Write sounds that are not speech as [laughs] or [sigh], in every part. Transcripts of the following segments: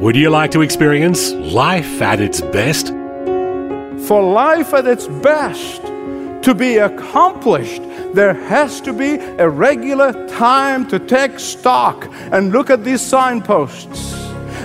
Would you like to experience life at its best? For life at its best to be accomplished, there has to be a regular time to take stock and look at these signposts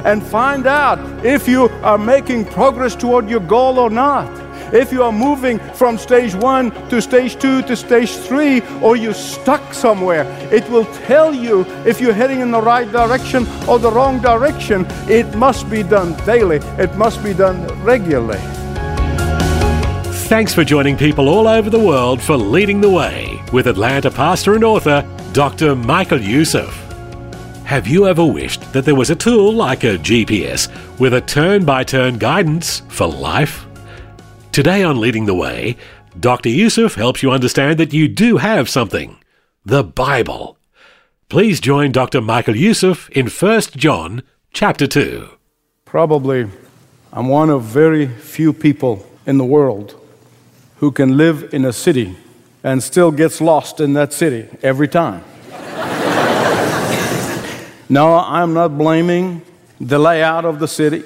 and find out if you are making progress toward your goal or not. If you are moving from stage one to stage two to stage three, or you're stuck somewhere, it will tell you if you're heading in the right direction or the wrong direction. It must be done daily, it must be done regularly. Thanks for joining people all over the world for Leading the Way with Atlanta pastor and author Dr. Michael Youssef. Have you ever wished that there was a tool like a GPS with a turn by turn guidance for life? Today on Leading the Way, Dr. Youssef helps you understand that you do have something the Bible. Please join Dr. Michael Youssef in 1 John chapter 2. Probably I'm one of very few people in the world who can live in a city and still gets lost in that city every time. [laughs] no, I'm not blaming the layout of the city.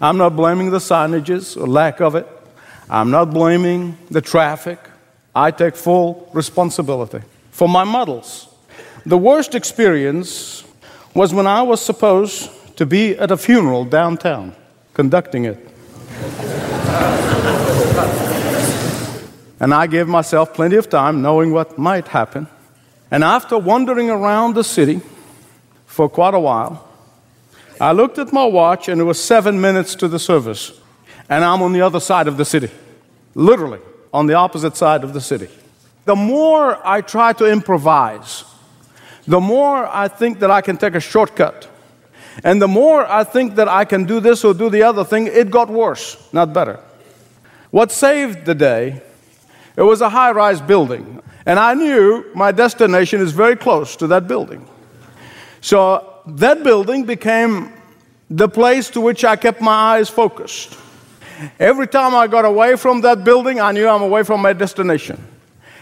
I'm not blaming the signages or lack of it. I'm not blaming the traffic. I take full responsibility for my muddles. The worst experience was when I was supposed to be at a funeral downtown, conducting it. and I gave myself plenty of time knowing what might happen. And after wandering around the city for quite a while, I looked at my watch and it was seven minutes to the service. And I'm on the other side of the city, literally on the opposite side of the city. The more I try to improvise, the more I think that I can take a shortcut. And the more I think that I can do this or do the other thing, it got worse, not better. What saved the day, it was a high rise building. And I knew my destination is very close to that building. So that building became the place to which I kept my eyes focused. Every time I got away from that building, I knew I'm away from my destination.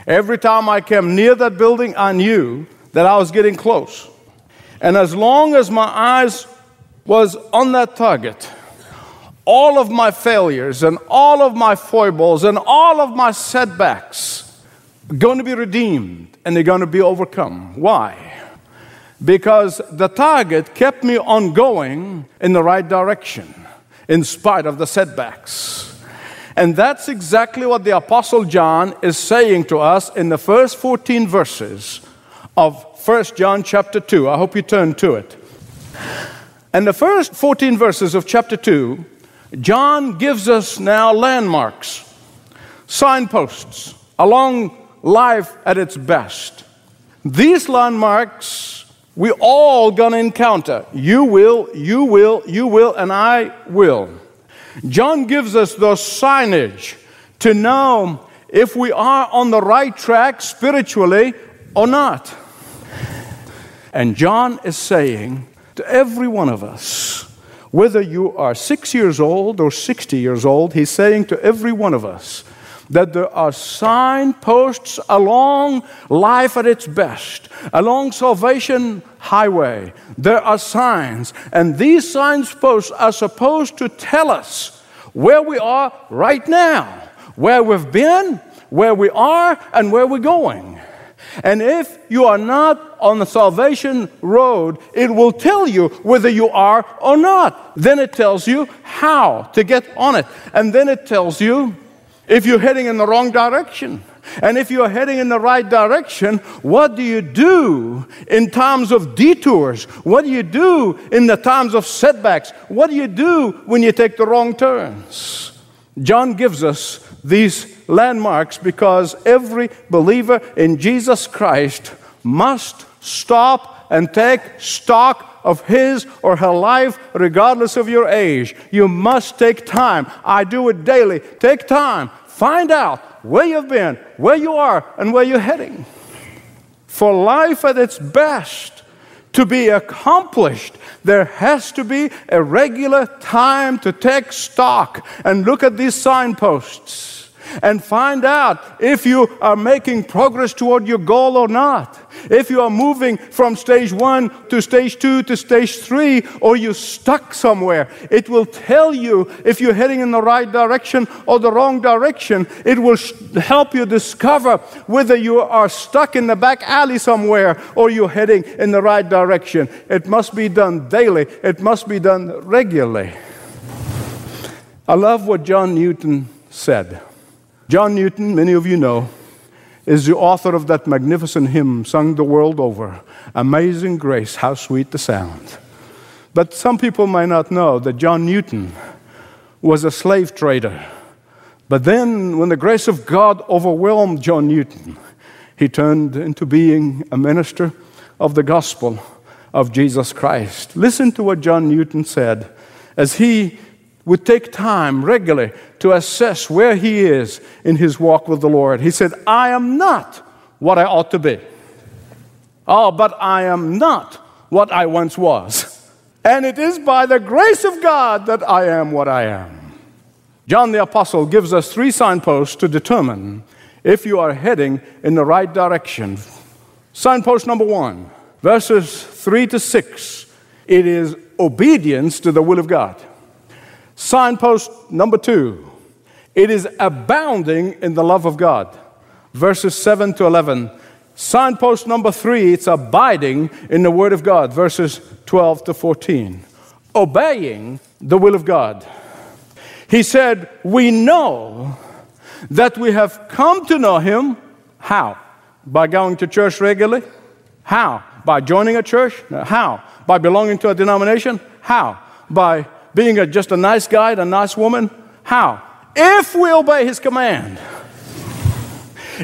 Every time I came near that building, I knew that I was getting close. And as long as my eyes was on that target, all of my failures and all of my foibles and all of my setbacks are going to be redeemed and they're going to be overcome. Why? Because the target kept me on going in the right direction in spite of the setbacks. And that's exactly what the Apostle John is saying to us in the first 14 verses of 1 John chapter 2. I hope you turn to it. And the first 14 verses of chapter 2, John gives us now landmarks, signposts along life at its best. These landmarks we all gonna encounter. You will, you will, you will, and I will. John gives us the signage to know if we are on the right track spiritually or not. And John is saying to every one of us, whether you are six years old or 60 years old, he's saying to every one of us, that there are signposts along life at its best, along salvation highway. There are signs, and these signposts are supposed to tell us where we are right now, where we've been, where we are, and where we're going. And if you are not on the salvation road, it will tell you whether you are or not. Then it tells you how to get on it. And then it tells you if you're heading in the wrong direction. And if you're heading in the right direction, what do you do in times of detours? What do you do in the times of setbacks? What do you do when you take the wrong turns? John gives us these landmarks because every believer in Jesus Christ must stop and take stock of his or her life, regardless of your age. You must take time. I do it daily. Take time. Find out where you've been, where you are, and where you're heading. For life at its best, to be accomplished, there has to be a regular time to take stock and look at these signposts and find out if you are making progress toward your goal or not. If you are moving from stage one to stage two to stage three, or you're stuck somewhere, it will tell you if you're heading in the right direction or the wrong direction. It will sh- help you discover whether you are stuck in the back alley somewhere or you're heading in the right direction. It must be done daily, it must be done regularly. I love what John Newton said. John Newton, many of you know, is the author of that magnificent hymn sung the world over Amazing Grace, how sweet the sound. But some people may not know that John Newton was a slave trader. But then, when the grace of God overwhelmed John Newton, he turned into being a minister of the gospel of Jesus Christ. Listen to what John Newton said as he would take time regularly to assess where he is in his walk with the Lord. He said, I am not what I ought to be. Oh, but I am not what I once was. And it is by the grace of God that I am what I am. John the Apostle gives us three signposts to determine if you are heading in the right direction. Signpost number one, verses three to six, it is obedience to the will of God. Signpost number two, it is abounding in the love of God. Verses 7 to 11. Signpost number three, it's abiding in the Word of God. Verses 12 to 14. Obeying the will of God. He said, We know that we have come to know Him. How? By going to church regularly? How? By joining a church? How? By belonging to a denomination? How? By being a, just a nice guy and a nice woman? How? If we obey his command.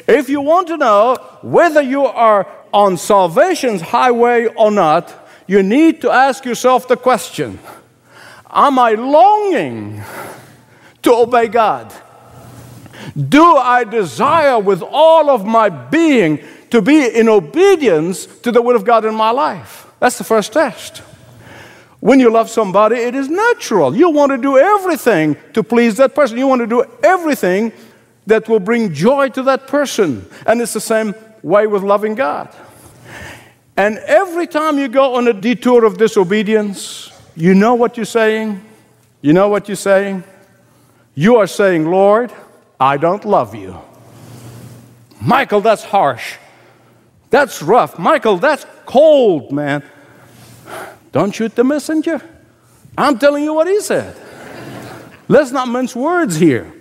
If you want to know whether you are on salvation's highway or not, you need to ask yourself the question Am I longing to obey God? Do I desire with all of my being to be in obedience to the will of God in my life? That's the first test. When you love somebody, it is natural. You want to do everything to please that person. You want to do everything that will bring joy to that person. And it's the same way with loving God. And every time you go on a detour of disobedience, you know what you're saying? You know what you're saying? You are saying, Lord, I don't love you. Michael, that's harsh. That's rough. Michael, that's cold, man. Don't shoot the messenger. I'm telling you what he said. Let's not mince words here.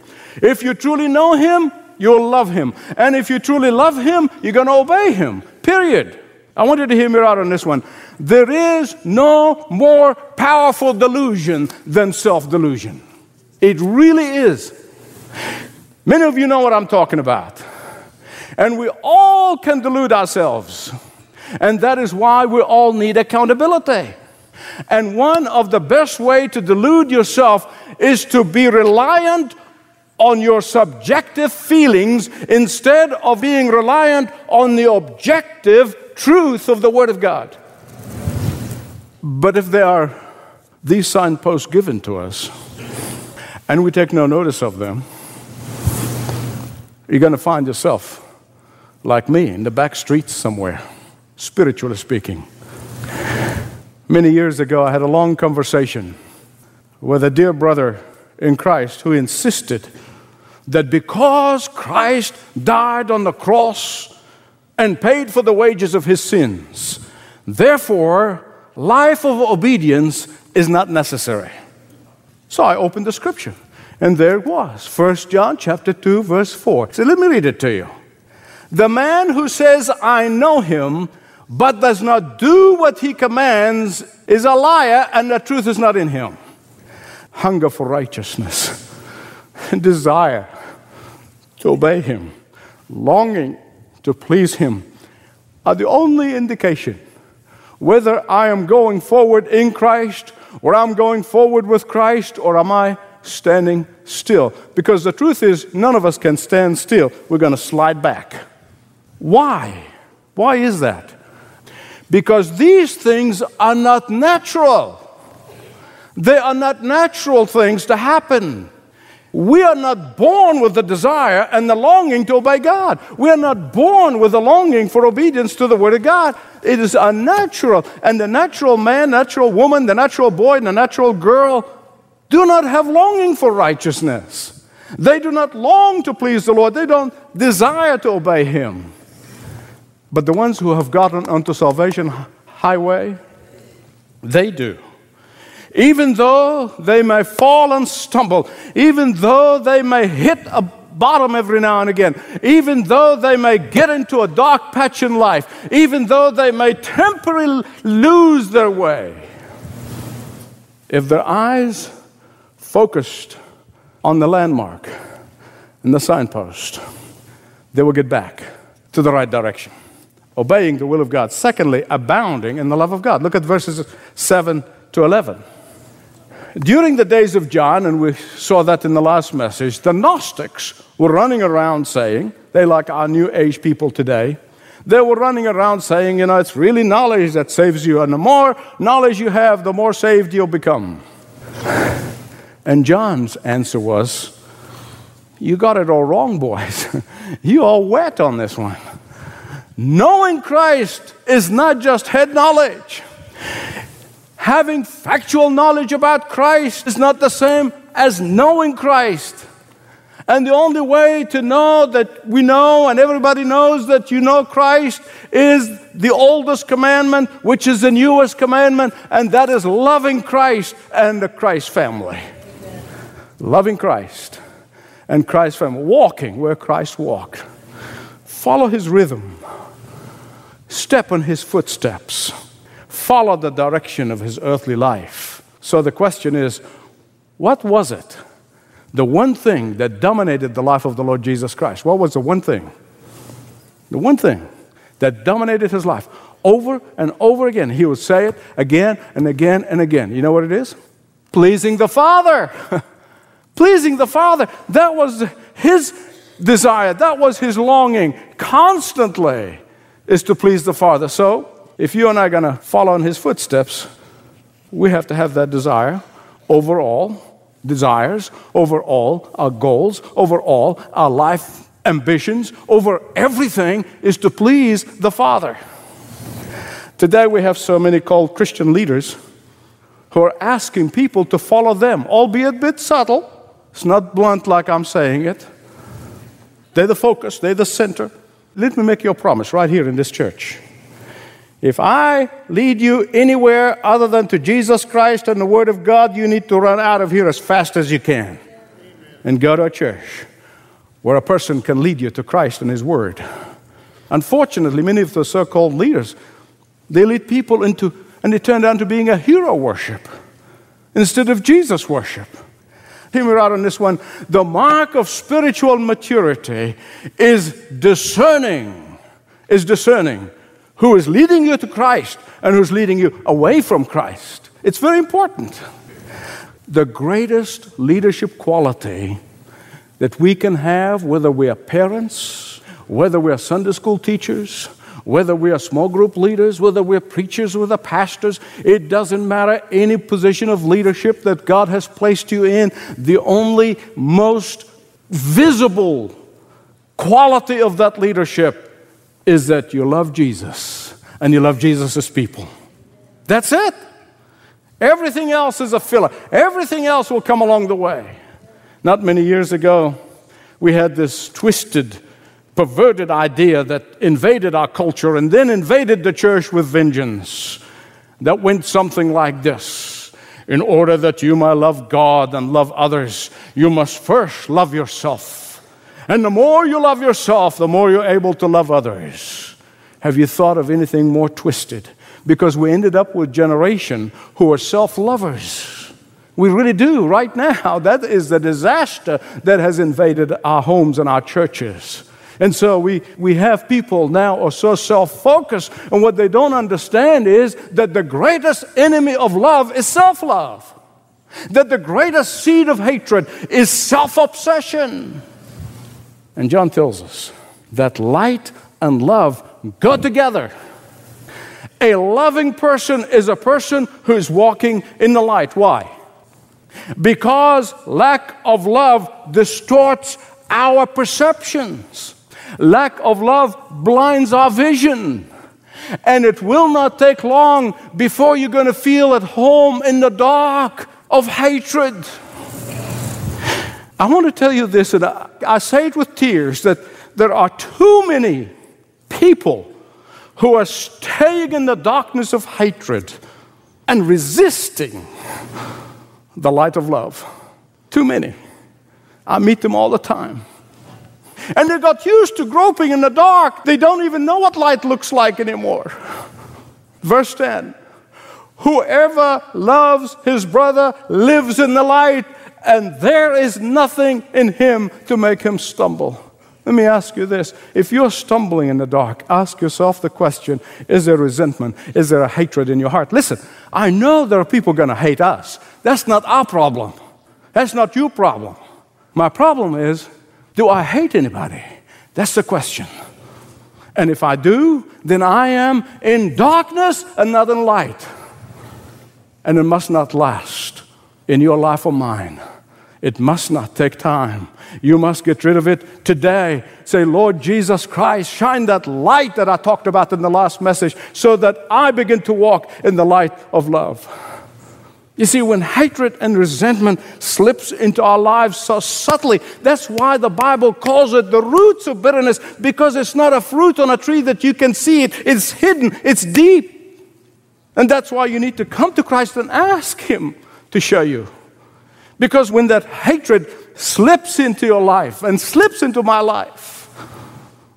If you truly know him, you'll love him. And if you truly love him, you're going to obey him. Period. I want you to hear me out on this one. There is no more powerful delusion than self delusion. It really is. Many of you know what I'm talking about. And we all can delude ourselves. And that is why we all need accountability. And one of the best way to delude yourself is to be reliant on your subjective feelings instead of being reliant on the objective truth of the Word of God. But if there are these signposts given to us and we take no notice of them, you're going to find yourself like me in the back streets somewhere, spiritually speaking. Many years ago, I had a long conversation with a dear brother in Christ who insisted that because Christ died on the cross and paid for the wages of his sins, therefore, life of obedience is not necessary. So I opened the scripture, and there it was, 1 John chapter 2, verse 4. So let me read it to you. The man who says, I know him, but does not do what he commands is a liar and the truth is not in him. Hunger for righteousness and desire to obey him, longing to please him are the only indication whether I am going forward in Christ, or I'm going forward with Christ, or am I standing still? Because the truth is, none of us can stand still. We're going to slide back. Why? Why is that? Because these things are not natural. They are not natural things to happen. We are not born with the desire and the longing to obey God. We are not born with the longing for obedience to the Word of God. It is unnatural. And the natural man, natural woman, the natural boy, and the natural girl do not have longing for righteousness. They do not long to please the Lord. They don't desire to obey Him. But the ones who have gotten onto salvation highway, they do. Even though they may fall and stumble, even though they may hit a bottom every now and again, even though they may get into a dark patch in life, even though they may temporarily lose their way, if their eyes focused on the landmark and the signpost, they will get back to the right direction, obeying the will of God. Secondly, abounding in the love of God. Look at verses 7 to 11 during the days of John, and we saw that in the last message, the Gnostics were running around saying, they like our New Age people today, they were running around saying, you know, it's really knowledge that saves you, and the more knowledge you have, the more saved you'll become. And John's answer was, You got it all wrong, boys. [laughs] you all wet on this one. Knowing Christ is not just head knowledge. Having factual knowledge about Christ is not the same as knowing Christ. And the only way to know that we know and everybody knows that you know Christ is the oldest commandment, which is the newest commandment, and that is loving Christ and the Christ family. Amen. Loving Christ and Christ family. Walking where Christ walked. Follow his rhythm. Step on his footsteps follow the direction of his earthly life. So the question is what was it? The one thing that dominated the life of the Lord Jesus Christ. What was the one thing? The one thing that dominated his life. Over and over again. He would say it again and again and again. You know what it is? Pleasing the Father. [laughs] Pleasing the Father. That was his desire. That was his longing constantly is to please the Father. So if you and I are going to follow in his footsteps, we have to have that desire over all desires, over all our goals, over all our life ambitions, over everything is to please the Father. Today we have so many called Christian leaders who are asking people to follow them, albeit a bit subtle. It's not blunt like I'm saying it. They're the focus, they're the center. Let me make you a promise right here in this church. If I lead you anywhere other than to Jesus Christ and the Word of God, you need to run out of here as fast as you can and go to a church where a person can lead you to Christ and His Word. Unfortunately, many of the so called leaders, they lead people into, and they turn down to being a hero worship instead of Jesus worship. Hear me out on this one. The mark of spiritual maturity is discerning, is discerning who is leading you to Christ and who's leading you away from Christ. It's very important. The greatest leadership quality that we can have, whether we are parents, whether we are Sunday school teachers, whether we are small group leaders, whether we're preachers, whether pastors, it doesn't matter any position of leadership that God has placed you in. The only most visible quality of that leadership is that you love Jesus and you love Jesus' people. That's it. Everything else is a filler. Everything else will come along the way. Not many years ago, we had this twisted, perverted idea that invaded our culture and then invaded the church with vengeance. That went something like this In order that you might love God and love others, you must first love yourself. And the more you love yourself, the more you're able to love others. Have you thought of anything more twisted? Because we ended up with generation who are self lovers. We really do right now. That is the disaster that has invaded our homes and our churches. And so we, we have people now are so self focused, and what they don't understand is that the greatest enemy of love is self love. That the greatest seed of hatred is self obsession. And John tells us that light and love go together. A loving person is a person who is walking in the light. Why? Because lack of love distorts our perceptions. Lack of love blinds our vision. And it will not take long before you're going to feel at home in the dark of hatred. I want to tell you this, and I, I say it with tears that there are too many people who are staying in the darkness of hatred and resisting the light of love. Too many. I meet them all the time. And they got used to groping in the dark. They don't even know what light looks like anymore. Verse 10 Whoever loves his brother lives in the light, and there is nothing in him to make him stumble. Let me ask you this. If you're stumbling in the dark, ask yourself the question Is there resentment? Is there a hatred in your heart? Listen, I know there are people going to hate us. That's not our problem. That's not your problem. My problem is do I hate anybody? That's the question. And if I do, then I am in darkness and not in light. And it must not last in your life or mine. It must not take time. You must get rid of it today. Say, Lord Jesus Christ, shine that light that I talked about in the last message so that I begin to walk in the light of love. You see, when hatred and resentment slips into our lives so subtly, that's why the Bible calls it the roots of bitterness, because it's not a fruit on a tree that you can see it. It's hidden, it's deep. And that's why you need to come to Christ and ask Him to show you. Because when that hatred slips into your life and slips into my life,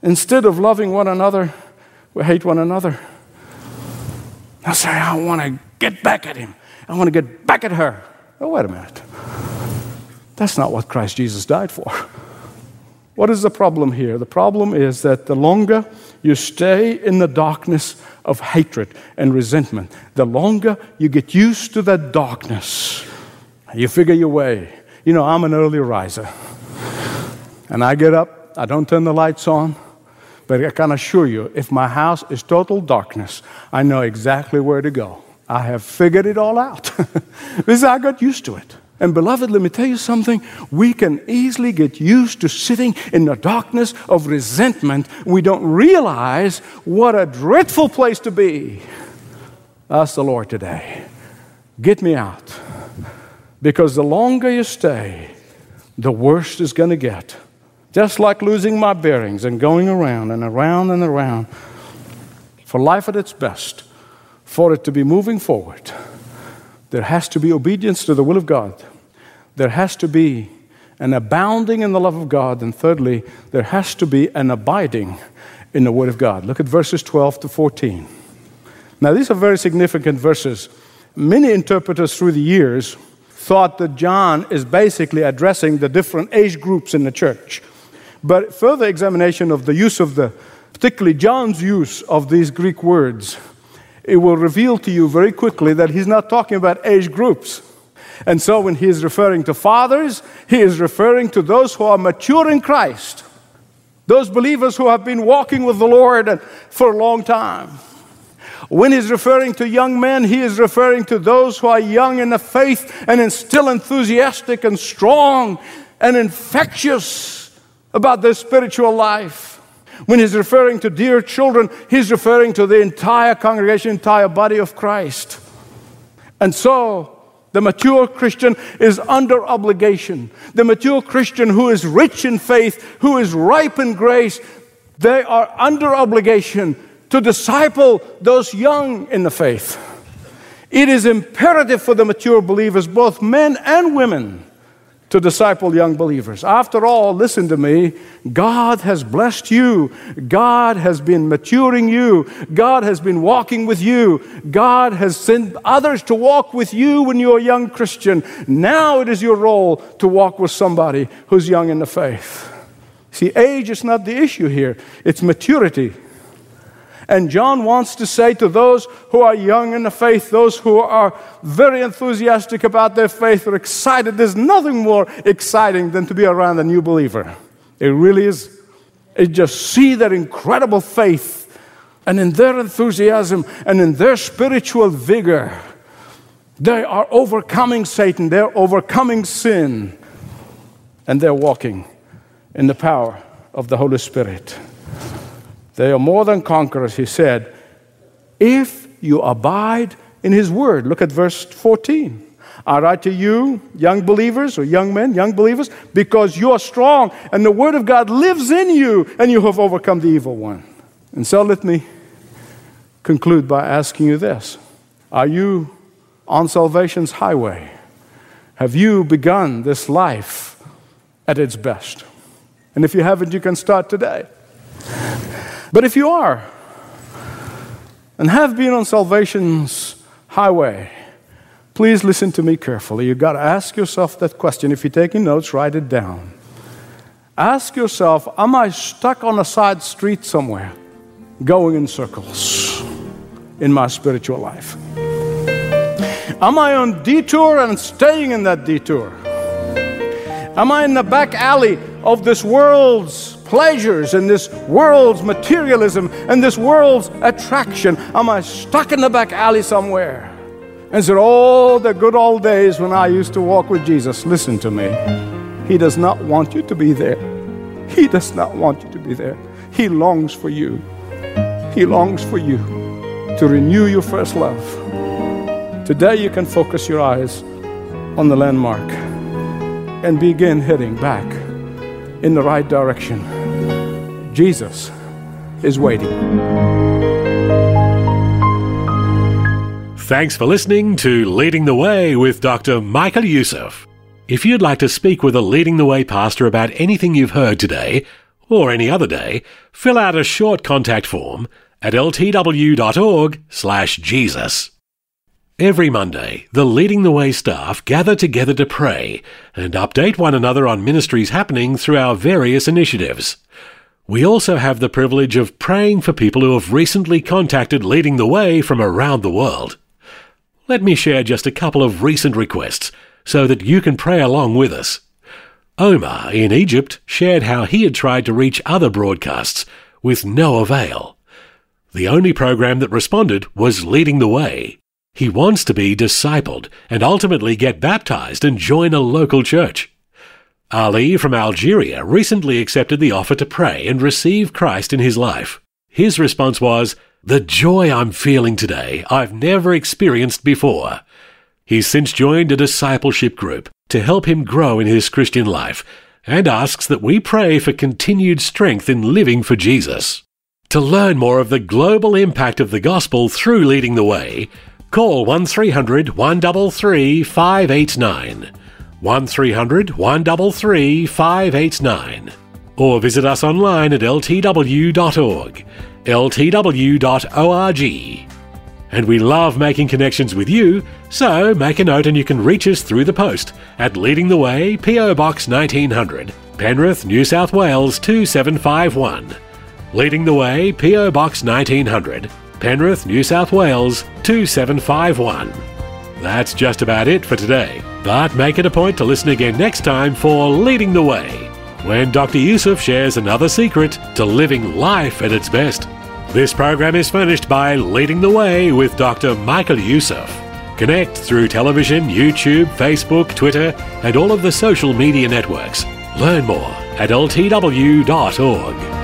instead of loving one another, we hate one another. I say, I want to get back at him. I want to get back at her. Oh, wait a minute. That's not what Christ Jesus died for. What is the problem here? The problem is that the longer you stay in the darkness of hatred and resentment, the longer you get used to that darkness. You figure your way. You know, I'm an early riser. And I get up, I don't turn the lights on, but I can assure you, if my house is total darkness, I know exactly where to go. I have figured it all out. [laughs] because I got used to it. And beloved, let me tell you something. We can easily get used to sitting in the darkness of resentment. We don't realize what a dreadful place to be. Ask the Lord today. Get me out. Because the longer you stay, the worse it's going to get. Just like losing my bearings and going around and around and around. For life at its best, for it to be moving forward, there has to be obedience to the will of God. There has to be an abounding in the love of God. And thirdly, there has to be an abiding in the Word of God. Look at verses 12 to 14. Now, these are very significant verses. Many interpreters through the years thought that John is basically addressing the different age groups in the church. But further examination of the use of the, particularly John's use of these Greek words, it will reveal to you very quickly that he's not talking about age groups. And so when he is referring to fathers, he is referring to those who are mature in Christ, those believers who have been walking with the Lord for a long time. When he's referring to young men, he is referring to those who are young in the faith and still enthusiastic and strong and infectious about their spiritual life. When he's referring to dear children, he's referring to the entire congregation, entire body of Christ. And so, the mature Christian is under obligation. The mature Christian who is rich in faith, who is ripe in grace, they are under obligation to disciple those young in the faith. It is imperative for the mature believers, both men and women, to disciple young believers. After all, listen to me, God has blessed you. God has been maturing you. God has been walking with you. God has sent others to walk with you when you're a young Christian. Now it is your role to walk with somebody who's young in the faith. See, age is not the issue here, it's maturity. And John wants to say to those who are young in the faith, those who are very enthusiastic about their faith, or excited, there's nothing more exciting than to be around a new believer. It really is. It just see their incredible faith and in their enthusiasm and in their spiritual vigor. They are overcoming Satan, they're overcoming sin, and they're walking in the power of the Holy Spirit. They are more than conquerors, he said, if you abide in his word. Look at verse 14. I write to you, young believers or young men, young believers, because you are strong and the word of God lives in you and you have overcome the evil one. And so let me conclude by asking you this Are you on salvation's highway? Have you begun this life at its best? And if you haven't, you can start today. But if you are, and have been on salvation's highway, please listen to me carefully. You've got to ask yourself that question. If you're taking notes, write it down. Ask yourself Am I stuck on a side street somewhere, going in circles in my spiritual life? Am I on detour and staying in that detour? Am I in the back alley of this world's pleasures and this world's materialism and this world's attraction? Am I stuck in the back alley somewhere? And it all the good old days when I used to walk with Jesus? Listen to me. He does not want you to be there. He does not want you to be there. He longs for you. He longs for you to renew your first love. Today you can focus your eyes on the landmark and begin heading back in the right direction. Jesus is waiting. Thanks for listening to Leading the Way with Dr. Michael Youssef. If you'd like to speak with a Leading the Way pastor about anything you've heard today, or any other day, fill out a short contact form at ltw.org/jesus. Every Monday, the Leading the Way staff gather together to pray and update one another on ministries happening through our various initiatives. We also have the privilege of praying for people who have recently contacted Leading the Way from around the world. Let me share just a couple of recent requests so that you can pray along with us. Omar in Egypt shared how he had tried to reach other broadcasts with no avail. The only program that responded was Leading the Way. He wants to be discipled and ultimately get baptized and join a local church. Ali from Algeria recently accepted the offer to pray and receive Christ in his life. His response was, the joy I'm feeling today, I've never experienced before. He's since joined a discipleship group to help him grow in his Christian life and asks that we pray for continued strength in living for Jesus. To learn more of the global impact of the gospel through leading the way, call 1300 133 589. 1300 133 589. Or visit us online at ltw.org ltw.org. And we love making connections with you, so make a note and you can reach us through the post at Leading the Way, PO Box 1900, Penrith, New South Wales 2751. Leading the Way, PO Box 1900, Penrith, New South Wales 2751. That's just about it for today, but make it a point to listen again next time for Leading the Way, when Dr. Youssef shares another secret to living life at its best. This program is furnished by Leading the Way with Dr. Michael Youssef. Connect through television, YouTube, Facebook, Twitter, and all of the social media networks. Learn more at ltw.org.